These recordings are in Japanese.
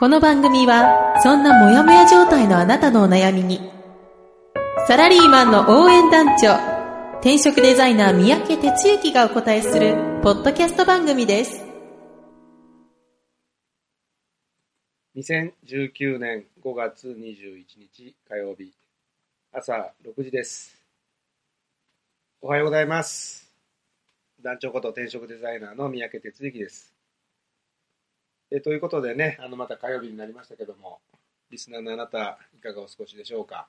この番組は、そんなモヤモヤ状態のあなたのお悩みに、サラリーマンの応援団長、転職デザイナー三宅哲之がお答えする、ポッドキャスト番組です。2019年5月21日火曜日朝6時です。おはようございます。団長こと転職デザイナーの三宅哲之です。えということでね、あのまた火曜日になりましたけども、リスナーのあなた、いかがお過ごしでしょうか？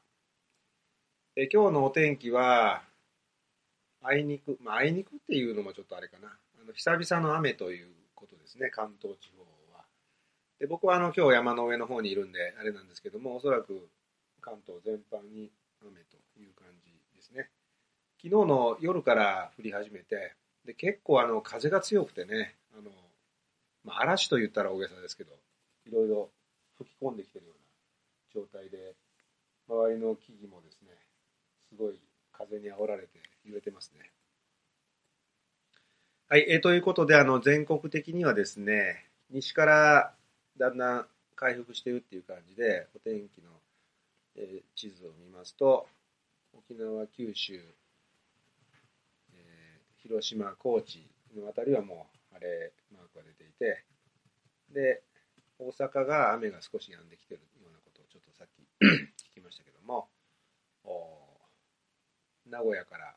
え今日のお天気は、あいにく、まあ、あいにくっていうのもちょっとあれかな。あの久々の雨ということですね、関東地方は。で僕はあの今日山の上の方にいるんであれなんですけどもおそらく関東全般に雨という感じですね昨日の夜から降り始めてで結構あの風が強くてねあの、まあ、嵐と言ったら大げさですけどいろいろ吹き込んできてるような状態で周りの木々もですねすごい風に煽られて揺れてますね。はい、えということであの全国的にはですね西からだんだん回復してるっていう感じで、お天気の、えー地図を見ますと、沖縄、九州、えー広島、高知のあたりはもう晴れマークが出ていて、で、大阪が雨が少し止んできているようなことをちょっとさっき 聞きましたけども、お名古屋から、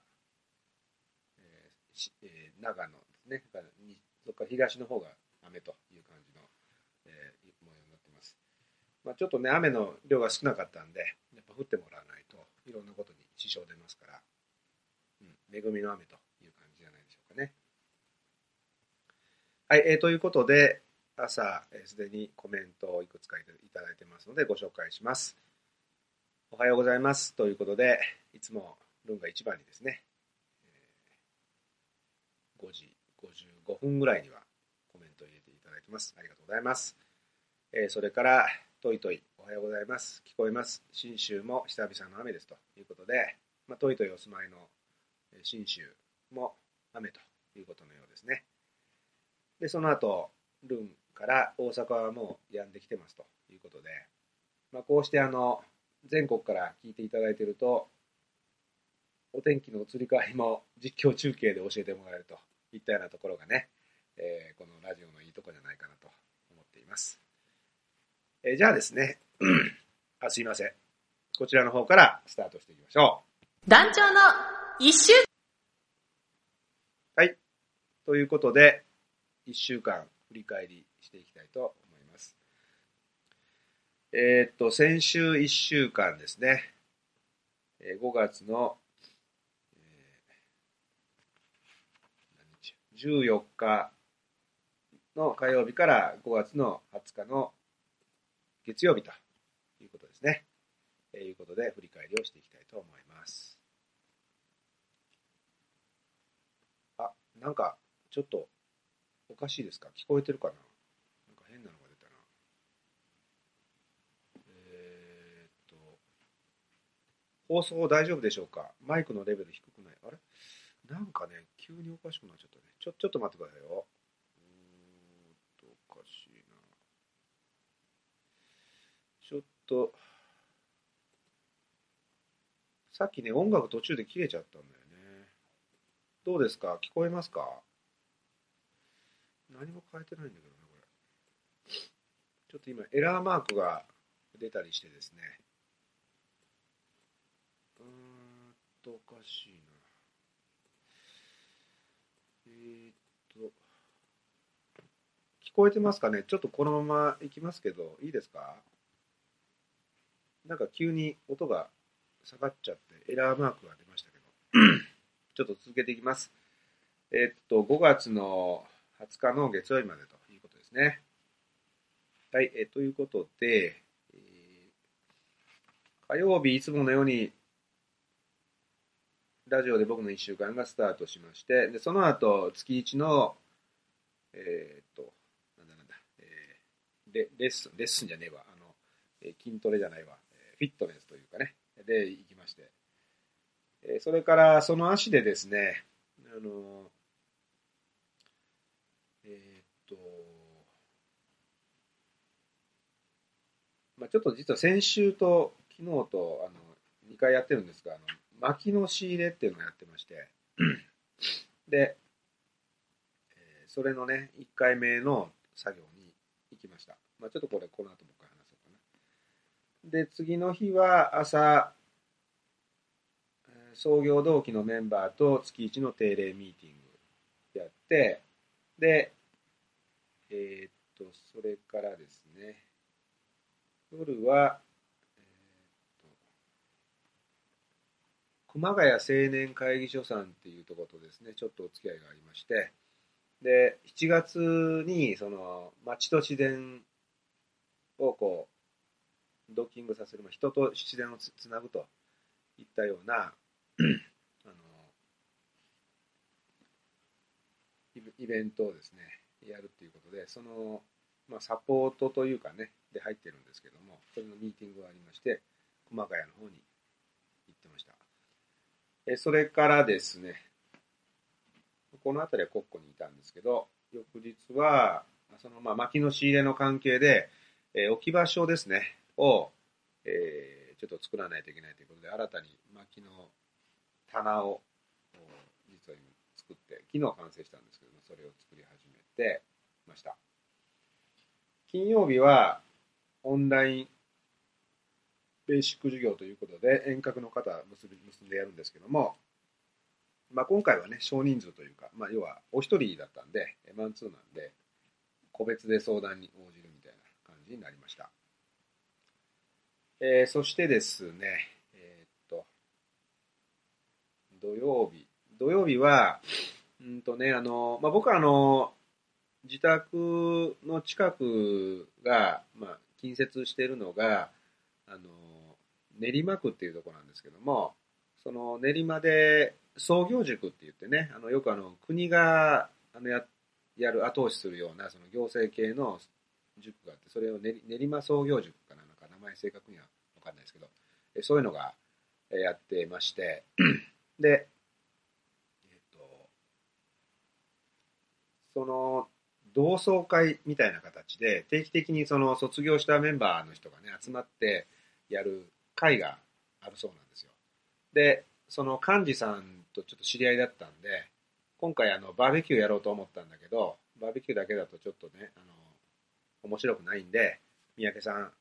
えーしえー長野ですね、からにそこから東の方が雨という感じのえー模様になってます。まあ、ちょっとね、雨の量が少なかったんで、やっぱ降ってもらわないといろんなことに支障出ますから、うん、恵みの雨という感じじゃないでしょうかね。はい、えーということで、朝えーすで、にコメントをいくつかいただいてますのでご紹介します。おはようございますということで、いつもルンが一番にですね、えー5時55分ぐらいにはコメントを入れていただいてます。ありがとうございます。えーそれから、トイトイ、おはようございます。聞こえます。信州も久々の雨ですということで、まあ、トイトイお住まいのえー信州も雨ということのようですね。で、その後、ルンから大阪はもう止んできてますということで、まあ、こうしてあの、全国から聞いていただいていると、お天気の移り変わりも実況中継で教えてもらえるといったようなところがね、えーこのラジオのいいとこじゃないかなと思っています。えーじゃあですね、あすいません。こちらの方からスタートしていきましょ団長の一週う。はい。ということで、1週間振り返りしていきたいと思います。えーっと、先週1週間ですね、えー5月の、えー何日14日の火曜日から5月の20日の月曜日ということですね。ということで、振り返りをしていきたいと思います。あ、なんか、ちょっと、おかしいですか？聞こえてるかな？なんか変なのが出たな。えーっと、放送大丈夫でしょうか？マイクのレベル低くない？あれ？なんかね、急におかしくなっちゃったね。ちょ、ちょっと待ってくださいよ。うーんと、おかしいな。ちょっと、さっきね、音楽途中で切れちゃったんだよね。どうですか？聞こえますか？何も変えてないんだけどな、これ。ちょっと今、エラーマークが出たりしてですね。うーんと、おかしいな。えーっと、聞こえてますかね？ちょっとこのままいきますけど、いいですか？なんか急に音が下がっちゃってエラーマークが出ましたけど、ちょっと続けていきます。えーっと、5月の20日の月曜日までということですね。はい、えということで、えー火曜日いつものようにラジオで僕の1週間がスタートしましてでその後月1のえー、っとなんだなんだ、えー、レレッスンレッスンじゃねえわ。あの、えー、筋トレじゃないわ。フィットネスというかね。で行きまして、えー、それからその足でですねあのー、とまあ、ちょっと実は先週と昨日とあの2回やってるんですがあの薪の仕入れっていうのをやってまして。で、えー、それのね1回目の作業に行きました、まあ、ちょっとこれこの後もう一回話そうかな。で次の日は朝創業同期のメンバーと月1の定例ミーティングやってでえー、っとそれからですね。夜は熊谷青年会議所さんっていうところとですね、ちょっとお付き合いがありまして、で、7月に、その、町と自然をこう、ドッキングさせる、まあ、人と自然をつつなぐといったような、あの、イベントをですね、やるっていうことで、その、まあ、サポートというかね、で入ってるんですけども、それのミーティングがありまして、熊谷の方に行ってました。えそれからですね、この辺りは国庫にいたんですけど、翌日は、そのまあ薪の仕入れの関係で、えー、置き場所ですね、を、えー、ちょっと作らないといけないということで、新たに薪の棚を実は今作って、昨日完成したんですけども、それを作り始めてました。金曜日はオンラインベーシック授業ということで、遠隔の方結び結んでやるんですけども、まあ、今回はね、少人数というか、まあ、要はお一人だったんで、マンツーなんで、個別で相談に応じるみたいな感じになりました。えー、そしてですね、え、っと、土曜日。土曜日は、うんとね、あの、まあ、僕はあの、自宅の近くが、まあ、近接しているのが、あの、練馬区っていうところなんですけども、その練馬で創業塾って言ってね、あのよくあの国があのややる後押しするようなその行政系の塾があって、それを練馬創業塾かなんか名前正確には分かんないですけど、そういうのがやってまして、で、えっと、その同窓会みたいな形で定期的にその卒業したメンバーの人がね集まってやる会があるそうなんですよ。で、その幹事さんとちょっと知り合いだったんで、今回あのバーベキューやろうと思ったんだけど、バーベキューだけだとちょっとね、あの、面白くないんで、三宅さん、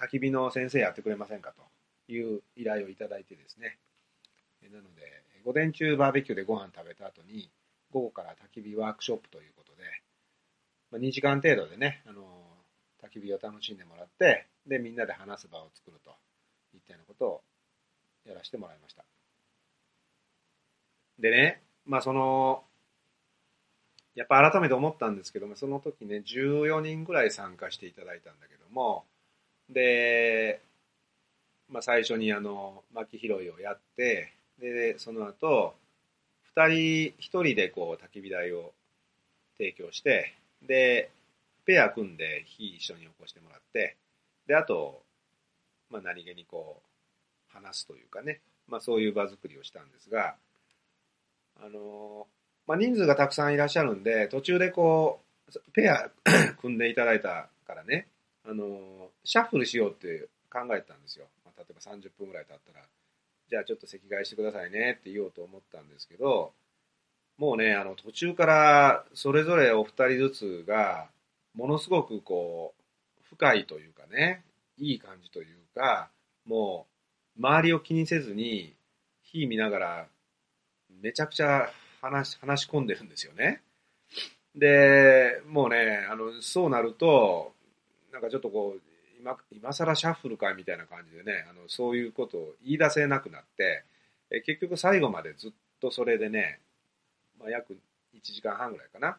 焚き火の先生やってくれませんかという依頼をいただいてですね。なので、午前中バーベキューでご飯食べた後に、午後から焚き火ワークショップということで、まあ、2時間程度でね、あの、焚き火を楽しんでもらって、で、みんなで話す場を作るといったようなことをやらせてもらいました。でね、まあその、やっぱ改めて思ったんですけども、その時ね、14人ぐらい参加していただいたんだけども、で、まあ最初にあの、薪拾いをやって、で、その後、二人、一人でこう焚き火台を提供して、で、ペア組んで火一緒に起こしてもらって、で、あと、まあ、何気にこう、話すというかね、まあ、そういう場作りをしたんですが、あの、まあ、人数がたくさんいらっしゃるんで、途中でこう、ペア 組んでいただいたからね、あの、シャッフルしようって考えたんですよ。まあ、例えば30分ぐらい経ったら、じゃあちょっと席替えしてくださいねって言おうと思ったんですけど、もうね、あの、途中からそれぞれお二人ずつが、ものすごくこう、深いというかね、いい感じというか、もう、周りを気にせずに、火見ながら、めちゃくちゃ話話し込んでるんですよね。で、もうね、あの、そうなると、なんかちょっとこう、今、今更シャッフルかみたいな感じでね、あの、そういうことを言い出せなくなって、え結局最後までずっとそれでね、まあ、約1時間半ぐらいかな、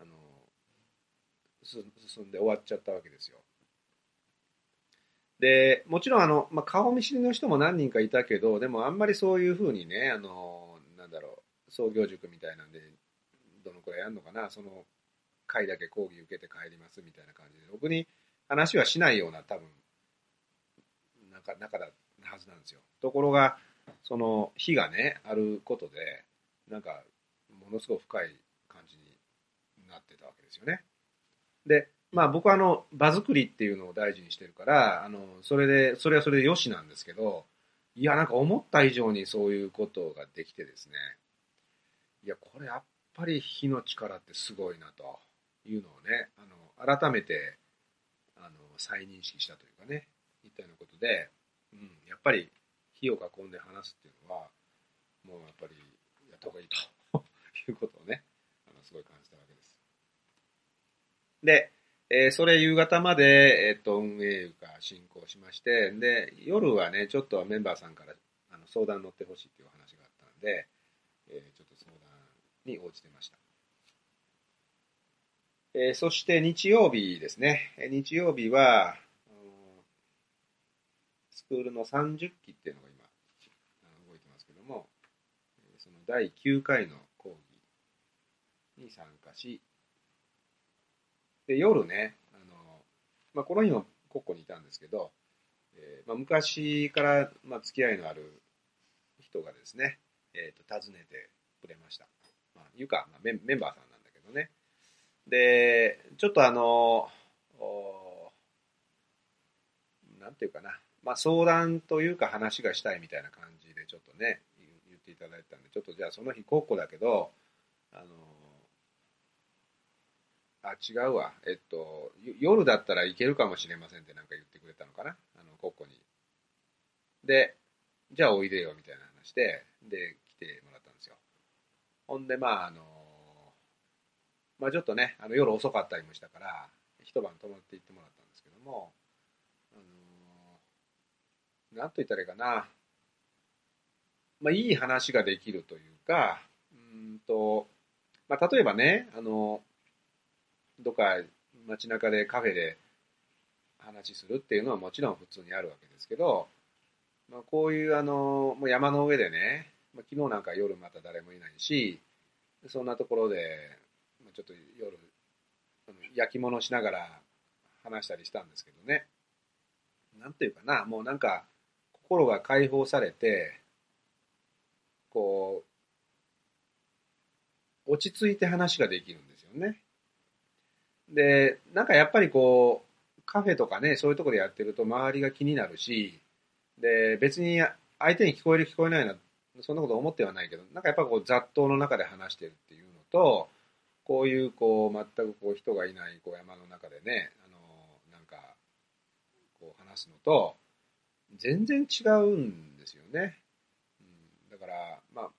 あの、進んで終わっちゃったわけですよ。で、もちろんあの、まあ、顔見知りの人も何人かいたけど、でもあんまりそういうふうにね、あの、なんだろう、創業塾みたいなんで、どのくらいやるのかな、その回だけ講義受けて帰りますみたいな感じで、僕に話はしないような多分、中、中だはずなんですよ。ところが、その火がね、あることで、なんか、ものすごく深い感じになってたわけですよね。で、まあ僕はあの、場作りっていうのを大事にしてるから、あの、それで、それはそれでよしなんですけど、いや、なんか思った以上にそういうことができてですね、いや、これやっぱり火の力ってすごいなというのをね、あの、改めて、再認識したというかね、いったようなことで、うん、やっぱり火を囲んで話すっていうのは、もうやっぱりやった方がいいということをね、あの、すごい感じたわけです。で、えー、それ夕方まで、えっ、ー、と、運営が進行しまして、で、夜はね、ちょっとメンバーさんからあの相談乗ってほしいっていう話があったんで、えー、ちょっと相談に応じてました。えー、そして日曜日ですね。日曜日は、スクールの30期っていうのが今、動いてますけども、その第9回の講義に参加し、で、夜ね、あの、まあ、この日もコッコにいたんですけど、えー、まあ、昔から、まあ、付き合いのある人がですね、えっ、ー、と、訪ねてくれました。まあ、いうか、まあメン、メンバーさんなんだけどね。で、ちょっとあの、なんていうかな、まあ、相談というか話がしたいみたいな感じでちょっとね、言っていただいたんで、ちょっとじゃあその日コッコだけど、あの、あ、違うわ。えっと、夜だったらいけるかもしれませんってなんか言ってくれたのかなあの、コッコに。で、じゃあおいでよみたいな話で、で、来てもらったんですよ。ほんで、まあ、あの、まあちょっとね、あの夜遅かったりもしたから、一晩泊まって行ってもらったんですけども、あの、なんと言ったらいいかな。まあいい話ができるというか、うんと、まあ例えばね、あの、どっか街中でカフェで話するっていうのはもちろん普通にあるわけですけど、まあ、こういうあのもう山の上でね、まあ、昨日なんか夜また誰もいないしそんなところで、ちょっと夜焼き物しながら話したりしたんですけどねなんていうかなもうなんか心が解放されてこう落ち着いて話ができるんですよね。で、なんかやっぱりこう、カフェとかね、そういうところでやってると周りが気になるし、で、別に相手に聞こえる聞こえないな、そんなこと思ってはないけど、なんかやっぱこう雑踏の中で話してるっていうのと、こういうこう、全くこう人がいないこう山の中でね、あの、なんか、こう話すのと、全然違うんですよね。うん、だから、まあ、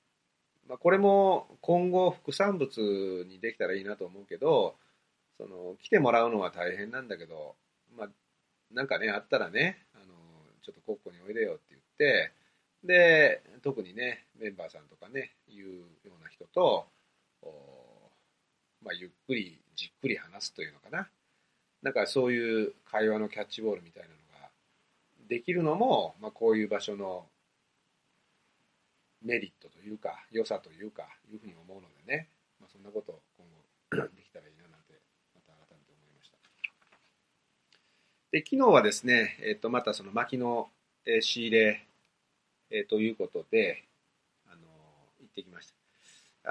まあ、これも今後副産物にできたらいいなと思うけど、その、来てもらうのは大変なんだけど、まあ、なんかね、あったらね、あの、ちょっとコッコにおいでよって言って、で、特にね、メンバーさんとかね、いうような人と、まあ、ゆっくり、じっくり話すというのかな。なんかそういう会話のキャッチボールみたいなのができるのも、まあ、こういう場所のメリットというか、良さというか、いうふうに思うのでね、まあ、そんなことを今後できたらいいななんて、また改めて思いましたで、昨日はですね、えっ、ー、と、またその薪の、えー、仕入れ、えー、ということで、あの行ってきました。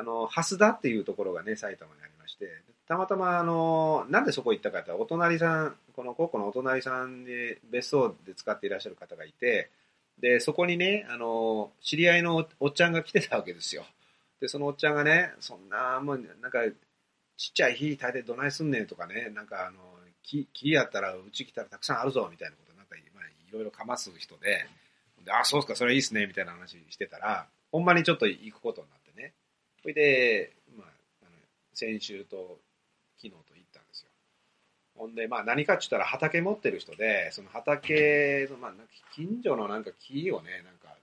あの、蓮田っていうところがね、埼玉にありして、たまたま、あのなんでそこ行ったかってお隣さん、この高校のお隣さんで別荘で使っていらっしゃる方がいて、で、そこにね、あの知り合いのおっちゃんが来てたわけですよ。で、そのおっちゃんがね、そんな、もう、なんか、ちっちゃい火炊いてどないすんねんとかね、なんかあの、木、木やったらうち来たらたくさんあるぞ、みたいなことなんか、まあ、いろいろかます人で、で、あ、そうっすか、それいいっすね、みたいな話してたら、ほんまにちょっと行くことになってね。それで、先週と昨日と行ったんですよ。ほんで、まあ何かって言ったら畑持ってる人で、その畑の、まあ、近所のなんか木をね、なんか、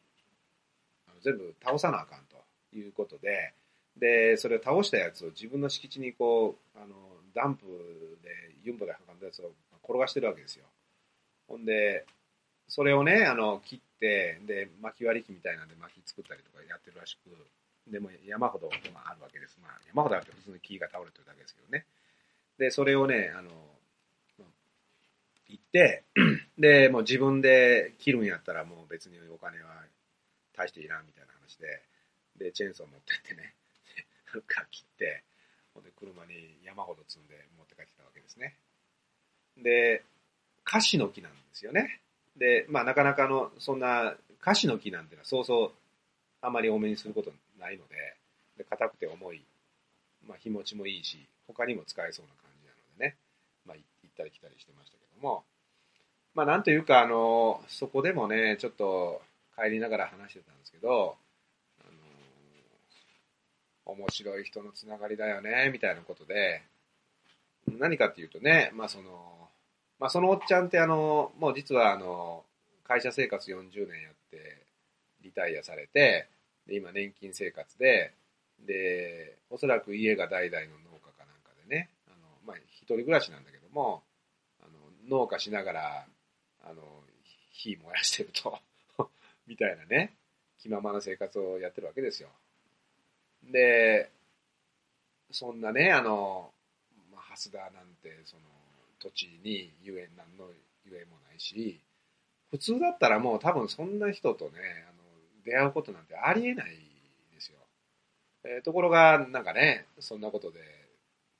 あの全部倒さなあかんということで、で、それを倒したやつを自分の敷地にこう、あの、ダンプでユンボで運んだやつを転がしてるわけですよ。ほんで、それをね、あの、切って、で、巻き割り機みたいなんで巻き作ったりとかやってるらしく、でも山ほどまああるわけです。まあ、山ほどあるって普通に木が倒れてるだけですけどね。で、それをね、あの、行って、で、もう自分で切るんやったらもう別にお金は大していらんみたいな話で、で、チェーンソー持ってってね、か 切って、ほんで車に山ほど積んで持って帰ってきたわけですね。で、カシの木なんですよね。で、まあなかなかの、そんな、カシの木なんてのはそうそうあまり多めにすることないので、で硬くて重い、まあ日持ちもいいし、他にも使えそうな感じなのでね、まあ行ったり来たりしてましたけども、まあなんというか、あの、そこでもね、ちょっと帰りながら話してたんですけど、あの、面白い人のつながりだよね、みたいなことで、何かっていうとね、まあその、まあそのおっちゃんってあの、もう実はあの、会社生活40年やって、リタイアされて、で今年金生活で、で、おそらく家が代々の農家かなんかでね、あの、まあ一人暮らしなんだけども、あの、農家しながら、あの、火燃やしてると、みたいなね、気ままな生活をやってるわけですよ。で、そんなね、あの、まあ、蓮田なんて、その、土地にゆえんなんのゆえもないし、普通だったらもう多分そんな人とね、あの、出会うことなんてありえないですよ。えーところが、なんかね、そんなことで、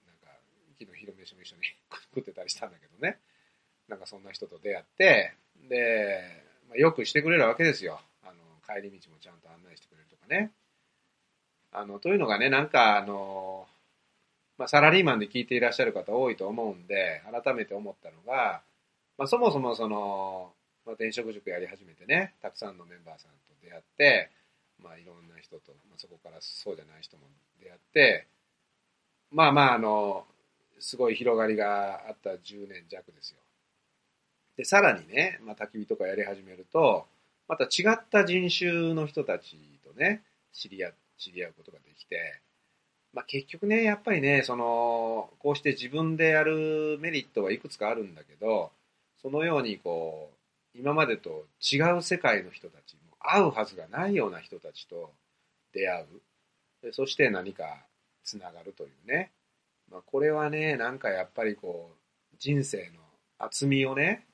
なんか、昨日昼飯も一緒に 食ってたりしたんだけどね、なんかそんな人と出会って、で、まあ、よくしてくれるわけですよ。あの、帰り道もちゃんと案内してくれるとかね。あの、というのがね、なんかあの、まあ、サラリーマンで聞いていらっしゃる方多いと思うんで、改めて思ったのが、まあ、そもそもその、まあ、転職塾やり始めてね、たくさんのメンバーさんと出会って、まあ、いろんな人と、まあ、そこからそうじゃない人も出会って、まあまあ、あの、すごい広がりがあった10年弱ですよ。で、さらにね、まあ、焚き火とかやり始めると、また違った人種の人たちとね、知り合知り合うことができて、まあ、結局ね、やっぱりね、その、こうして自分でやるメリットはいくつかあるんだけど、そのようにこう、今までと違う世界の人たち、も会うはずがないような人たちと出会う。そして何かつながるというね。まあ、これはね、なんかやっぱりこう、人生の厚みをね、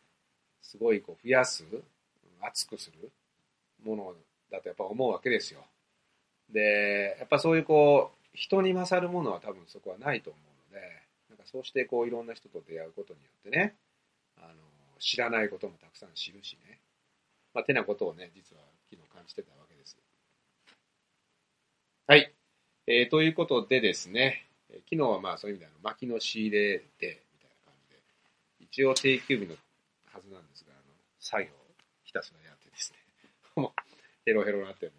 すごいこう増やす、熱くするものだとやっぱ思うわけですよ。で、やっぱそういうこう、人に勝るものは多分そこはないと思うので、なんかそうしてこういろんな人と出会うことによってね、あの、知らないこともたくさん知るしね。まあ、てなことをね、実は昨日感じてたわけです。はい。えーということでですね、えー昨日はまあそういう意味であの薪の仕入れで、みたいな感じで、一応定休日のはずなんですが、あの、作業をひたすらやってですね、も うヘロヘロになっても、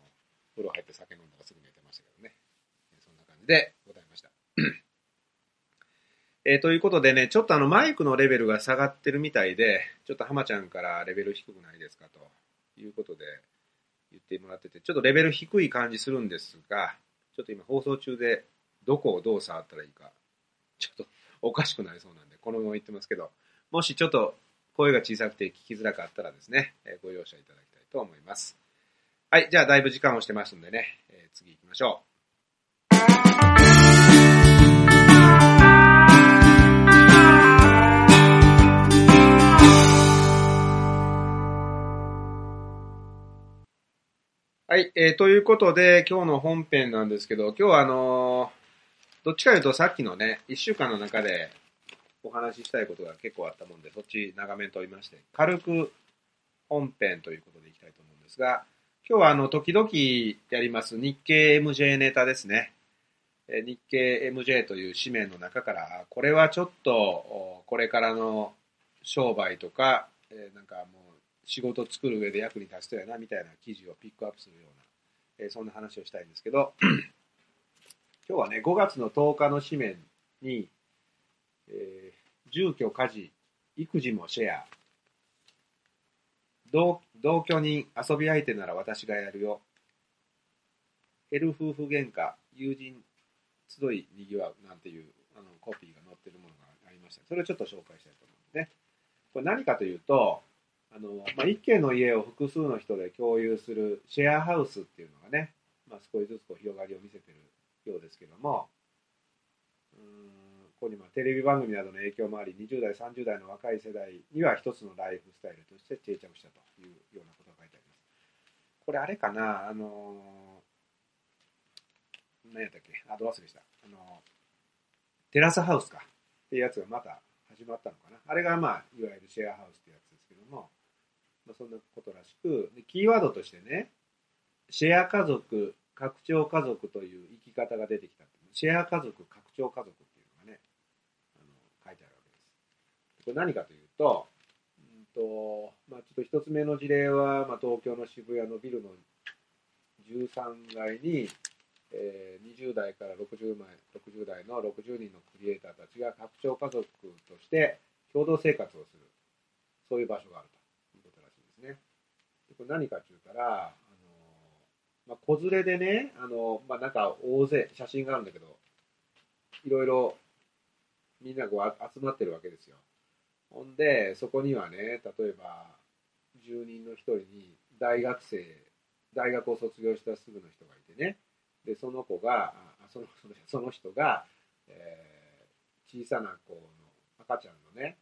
風呂入って酒飲んだらすぐ寝てましたけどね。そんな感じでございました。えーということでね、ちょっとあのマイクのレベルが下がってるみたいで、ちょっと浜ちゃんからレベル低くないですかということで言ってもらってて、ちょっとレベル低い感じするんですが、ちょっと今放送中でどこをどう触ったらいいか、ちょっとおかしくなりそうなんで、このまま言ってますけど、もしちょっと声が小さくて聞きづらかったらですね、えご容赦いただきたいと思います。はい、じゃあだいぶ時間をしてますんでね、えー次行きましょう。はい、えーということで、今日の本編なんですけど、今日はあのーどっちかというとさっきのね、1週間の中でお話ししたいことが結構あったもんで、そっち長めにとりまして、軽く本編ということでいきたいと思うんですが、今日はあの、時々やります日経 MJ ネタですね。え日経 MJ という紙面の中から、これはちょっと、これからの商売とか、えなんかもう仕事を作る上で役に立つとやな、みたいな記事をピックアップするような、えーそんな話をしたいんですけど、今日はね、5月の10日の紙面に、えー住居、家事、育児もシェア、同同居人、遊び相手なら私がやるよ、ヘル夫婦喧嘩、友人、集いにぎわうなんていうあのコピーが載ってるものがありました。それをちょっと紹介したいと思うんですね。これ何かというと、あの、まあ、一軒の家を複数の人で共有するシェアハウスっていうのがね、まあ、少しずつこう広がりを見せてるようですけども、うんここにまあテレビ番組などの影響もあり、20代、30代の若い世代には一つのライフスタイルとして定着したというようなことが書いてあります。これあれかな、あのー、何やったっけ、あ、ど忘れした。あのー、テラスハウスかっていうやつがまた始まったのかな。あれがまあ、いわゆるシェアハウスってやつ、まあ、そんなことらしく、キーワードとしてね、シェア家族、拡張家族という生き方が出てきた。シェア家族、拡張家族っていうのがね、あの書いてあるわけです。これ何かというと、うんとまあ、ちょっと一つ目の事例は、まあ、東京の渋谷のビルの13階に、えー、20代から60代 ,60 代の60人のクリエイターたちが拡張家族として共同生活をする、そういう場所があるということらしいですね。でこれ何かって言ったら、あのまあ、子連れでね、あの、まあ、なんか大勢、写真があるんだけど、いろいろみんなこう集まってるわけですよ。ほんで、そこにはね、例えば、住人の一人に大学生、大学を卒業したすぐの人がいてね、で、その子が、あそのそのその人が、えー、小さな子の赤ちゃんのね、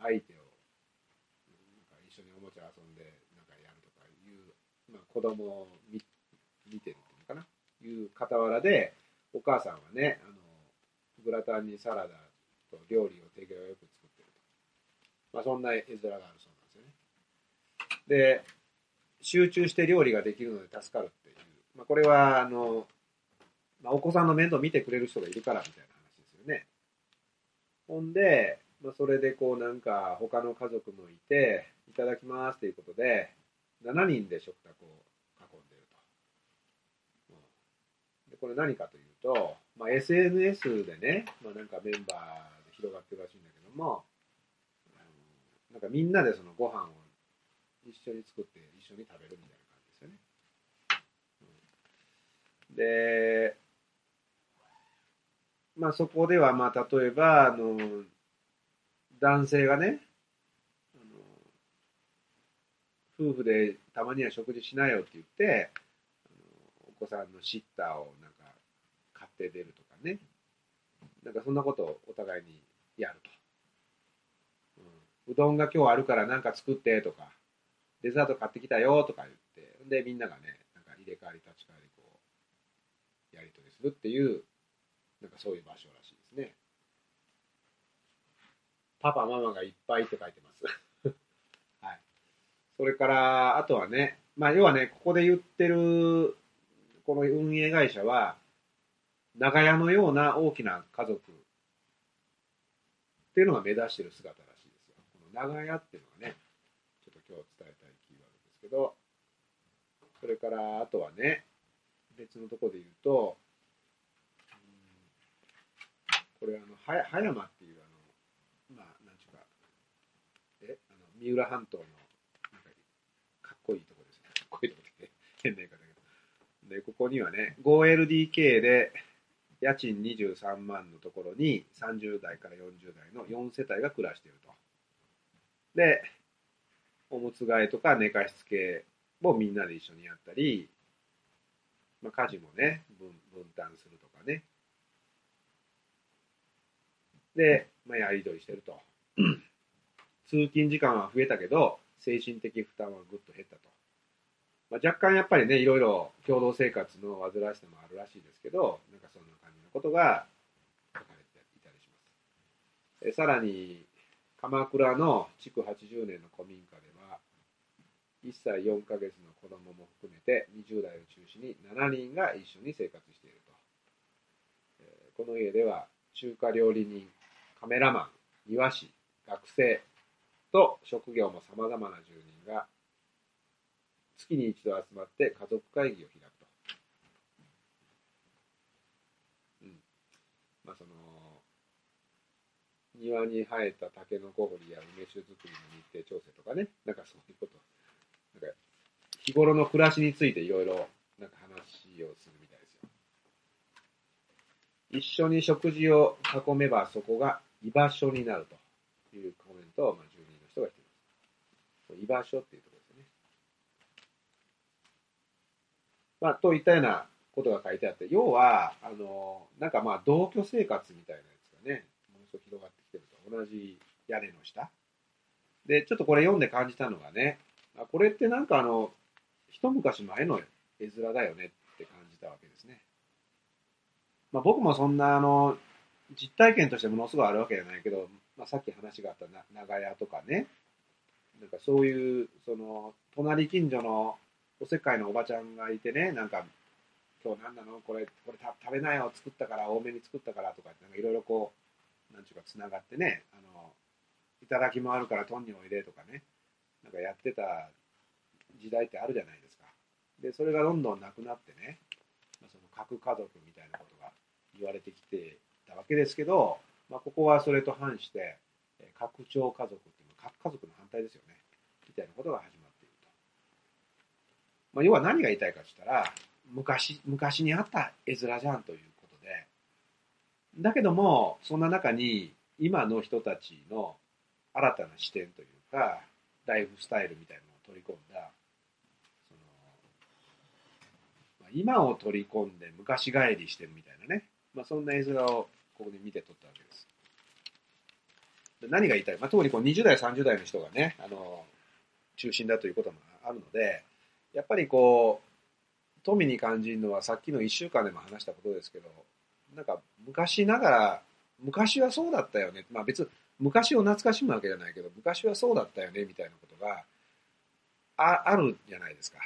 相手を、なんか一緒におもちゃ遊んで、なんかやるとかいう、まあ、子供を見てるっていうのかな、いう傍らで、お母さんはね、あの、グラタンにサラダと料理を手際よく作ってると。まあ、そんな絵面があるそうなんですよね。で、集中して料理ができるので助かるっていう。まあ、これは、あの、まあ、お子さんの面倒見てくれる人がいるからみたいな話ですよね。ほんで、まあ、それでこうなんか他の家族もいて、いただきますということで、7人で食卓を囲んでると、うん、でこれ何かというと、まあ、SNS でね、まあ、なんかメンバーで広がってるらしいんだけども、なんかみんなでそのご飯を一緒に作って一緒に食べるみたいな感じですよね。で、まあそこではまあ例えば、あの、男性がね、あの夫婦でたまには食事しなよって言って、お子さんのシッターをなんか買って出るとかね。なんかそんなことをお互いにやると。うん、うどんが今日あるからなんか作ってとか、デザート買ってきたよとか言って、で、みんながね、なんか入れ替わり立ち替わりこう、やり取りするっていう、なんかそういう場所らしいですね。パパ、ママがいっぱいって書いてます。それから、あとはね、まあ要はね、ここで言ってるこの運営会社は、長屋のような大きな家族っていうのが目指してる姿らしいですよ。この長屋っていうのがね、ちょっと今日伝えたいキーワードですけど、それからあとはね、別のところで言うと、これあの、葉山っていうあの、まあ、なんちゅうか、え、あの、三浦半島の、こいいとこですね。かっこいいとこで、変な言い方で、ここにはね、5LDK で家賃23万のところに30代から40代の4世帯が暮らしていると。で、おむつ替えとか寝かしつけもみんなで一緒にやったり、まあ、家事もね分、分担するとかね。で、まあ、やり取りしてると。通勤時間は増えたけど、精神的負担はぐっと減ったと。まあ、若干やっぱりね、いろいろ共同生活の煩わしさもあるらしいですけど、なんかそんな感じのことが書かれていたりします。えさらに、鎌倉の築80年の古民家では、1歳4ヶ月の子供も含めて20代を中心に7人が一緒に生活していると。えこの家では中華料理人、カメラマン、庭師、学生と職業も様々な住人が月に一度集まって家族会議を開くと。うん。まあその、庭に生えたタケノコ掘りや梅酒作りの日程調整とかね、なんかそういうこと。なんか、日頃の暮らしについていろいろ、なんか話をするみたいですよ。一緒に食事を囲めばそこが居場所になるというコメントを、まあ、住人の人がしています。居場所っていうところですね。まあ、といったようなことが書いてあって、要は、あの、なんかまあ、同居生活みたいなやつがね、ものすごく広がってきてると。同じ屋根の下。で、ちょっとこれ読んで感じたのがね、これってなんかあの、一昔前の絵面だよねって感じたわけですね。まあ、僕もそんなあの、実体験としてものすごいあるわけじゃないけど、まあ、さっき話があった長屋とかね、なんかそういう、その、隣近所のおせっかいのおばちゃんがいてね、なんか、今日何なの？これ、これ食べなよ、作ったから、多めに作ったからとか、なんかいろいろこう、なんちゅうか、つながってね、あの、いただきもあるから、トンにおいでとかね、なんかやってた時代ってあるじゃないですか。で、それがどんどんなくなってね、その核家族みたいなことが言われてきてたわけですけど、まあ、ここはそれと反して、え拡張家族っ家族の反対ですよね。みたいなことが始まっていると。まあ、要は何が言いたいかとしたら、昔、昔にあった絵面じゃんということで、だけども、そんな中に今の人たちの新たな視点というか、ライフスタイルみたいなのを取り込んだ、その、まあ今を取り込んで昔帰りしてるみたいなね、まあ、そんな絵面をここで見て撮ったわけです。何が言いたい、まあ、特にこう20代、30代の人がね、あの、中心だということもあるので、やっぱりこう、富に感じるのはさっきの1週間でも話したことですけど、なんか昔ながら、昔はそうだったよね。まあ別昔を懐かしむわけじゃないけど、昔はそうだったよねみたいなことがああるじゃないですか。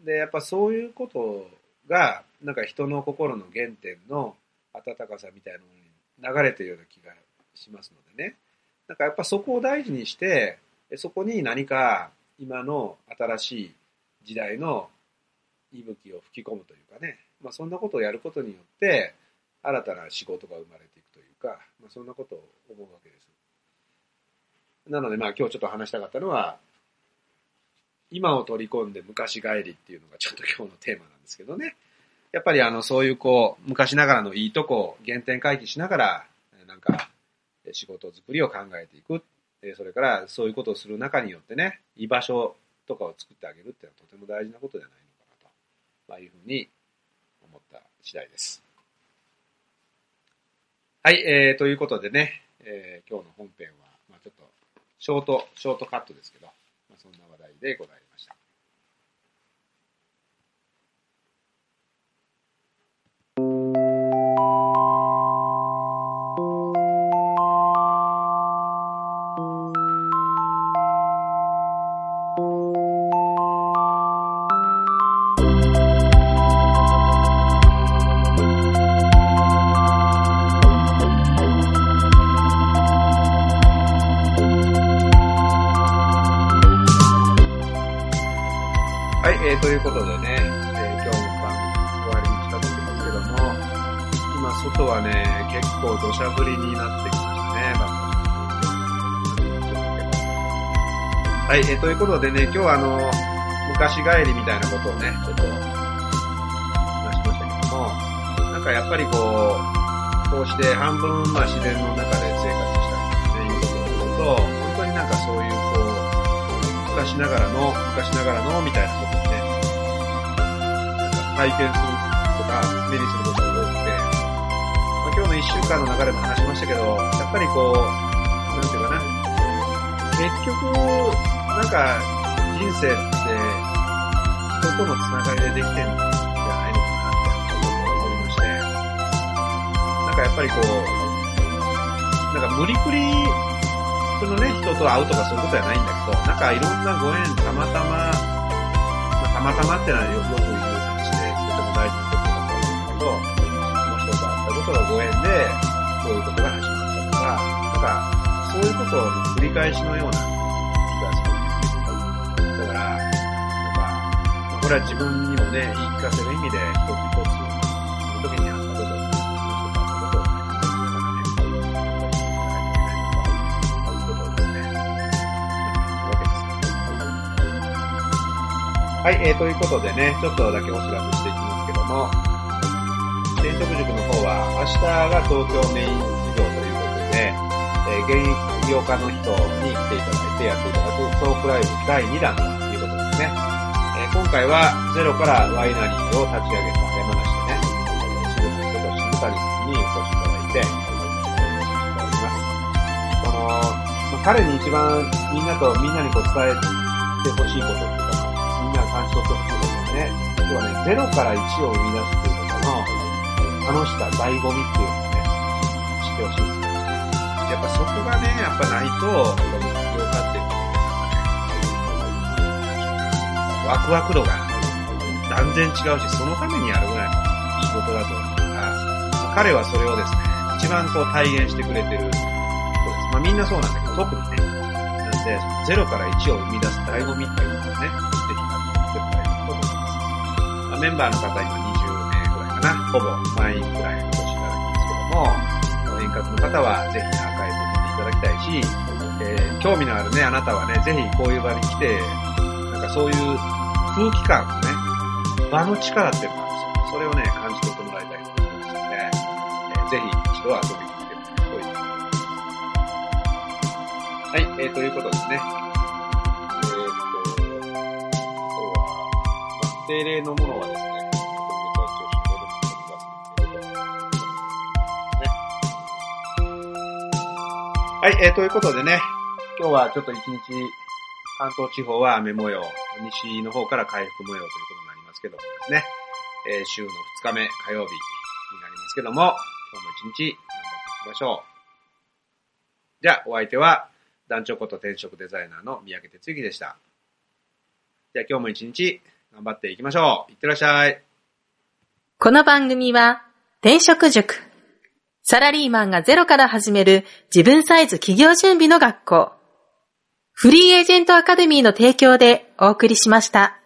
で、やっぱそういうことが、なんか人の心の原点の温かさみたいなものに流れてるような気がしますのでね。なんかやっぱそこを大事にして、そこに何か今の新しい時代の息吹を吹き込むというかね、まあ、そんなことをやることによって、新たな仕事が生まれていくというか、まあ、そんなことを思うわけです。なので、まあ今日ちょっと話したかったのは、今を取り込んで昔帰りっていうのがちょっと今日のテーマなんですけどね。やっぱりあの、そういうこう、昔ながらのいいとこを原点回帰しながら、なんか、仕事作りを考えていく。それから、そういうことをする中によってね、居場所とかを作ってあげるっていうのはとても大事なことじゃないのかなと、まあ、いうふうに思った次第です。はい、えー、ということでね、えー今日の本編は、まあちょっと、ショート、ショートカットですけど、まあ、そんな話題でございました。えー、ということでね、えー今日も番組終わりに近づいてますけども、今外はね、結構土砂降りになってきましたね、バッはい、えー、ということでね、今日はあの、昔帰りみたいなことをね、ちょっと話しましたけども、なんかやっぱりこう、こうして半分、まあ自然の中で生活したりっていうことをすると、本当になんかそういうこう、昔ながらの、昔ながらの、みたいな、体験するとか、目にすることが多くて、まあ、今日の一週間の中でも話しましたけど、やっぱりこう、なんていうかな、結局、なんか、人生って、人とのつながりでできてるんじゃないのかなって思いまして、なんかやっぱりこう、なんか無理くりそのね、人と会うとかそういうことじゃないんだけど、なんかいろんなご縁、たまたま、まあ、たまたまってのはよことがご縁で、こういうことが始まったとか、なんか、そういうことの繰り返しのような気がするんですよ。だから、なんか、これは自分にもね、言い聞かせる意味で、一つ一つ、その時にあったこと、はい、えー、ということでね、ちょっとだけお知らせしていきますけども、転職塾の方は明日が東京メイン授業ということで、えー現役起業家の人に来ていただいてやっていただくトークライブ第2弾ということですね。えー今回はゼロからワイナリーを立ち上げた山梨でね、仕事のこと静谷さんにお越しいただいて、おります。この、まあ彼に一番みんなとみんなにこう伝えてほしいことっていうか、みんなが感じ取ってほしいことですね。今日はね、ゼロから1を生み出すっ楽しさ、醍醐味っていうのをね、知ってほしいんですよ。やっぱそこがね、やっぱないと、この起業家っていうのは、ワクワク度が断然違うし、そのためにやるぐらいの仕事だと思うから、彼はそれをですね、一番こう体現してくれてる人です。まあみんなそうなんだけど、特にね。なんで、ゼロから1を生み出す醍醐味っていうのをね、ぜひ感じていただきたいと思います。まあメンバーの方今な、ほぼ満員ぐらいお越しいただきますけども、遠隔の方はぜひアーカイブを見ていただきたいし、えー興味のあるね、あなたはね、ぜひこういう場に来て、なんかそういう空気感のね、場の力っていうのがあるんですよ。それをね、感じ取ってもらいたいと思いますので、えーぜひ一度は遊びに来てもらいたいと思います。はい、えー、ということですね。えー、っと、今日は、定例のものはですね、はい、えー、ということでね、今日はちょっと一日、関東地方は雨模様、西の方から回復模様ということになりますけどもですね、えー週の2日目、火曜日になりますけども、今日も一日頑張っていきましょう。じゃあ、お相手は、団長こと転職デザイナーの三宅哲之でした。じゃあ今日も一日頑張っていきましょう。いってらっしゃい。この番組は、転職塾。サラリーマンがゼロから始める自分サイズ企業準備の学校。フリーエージェントアカデミーの提供でお送りしました。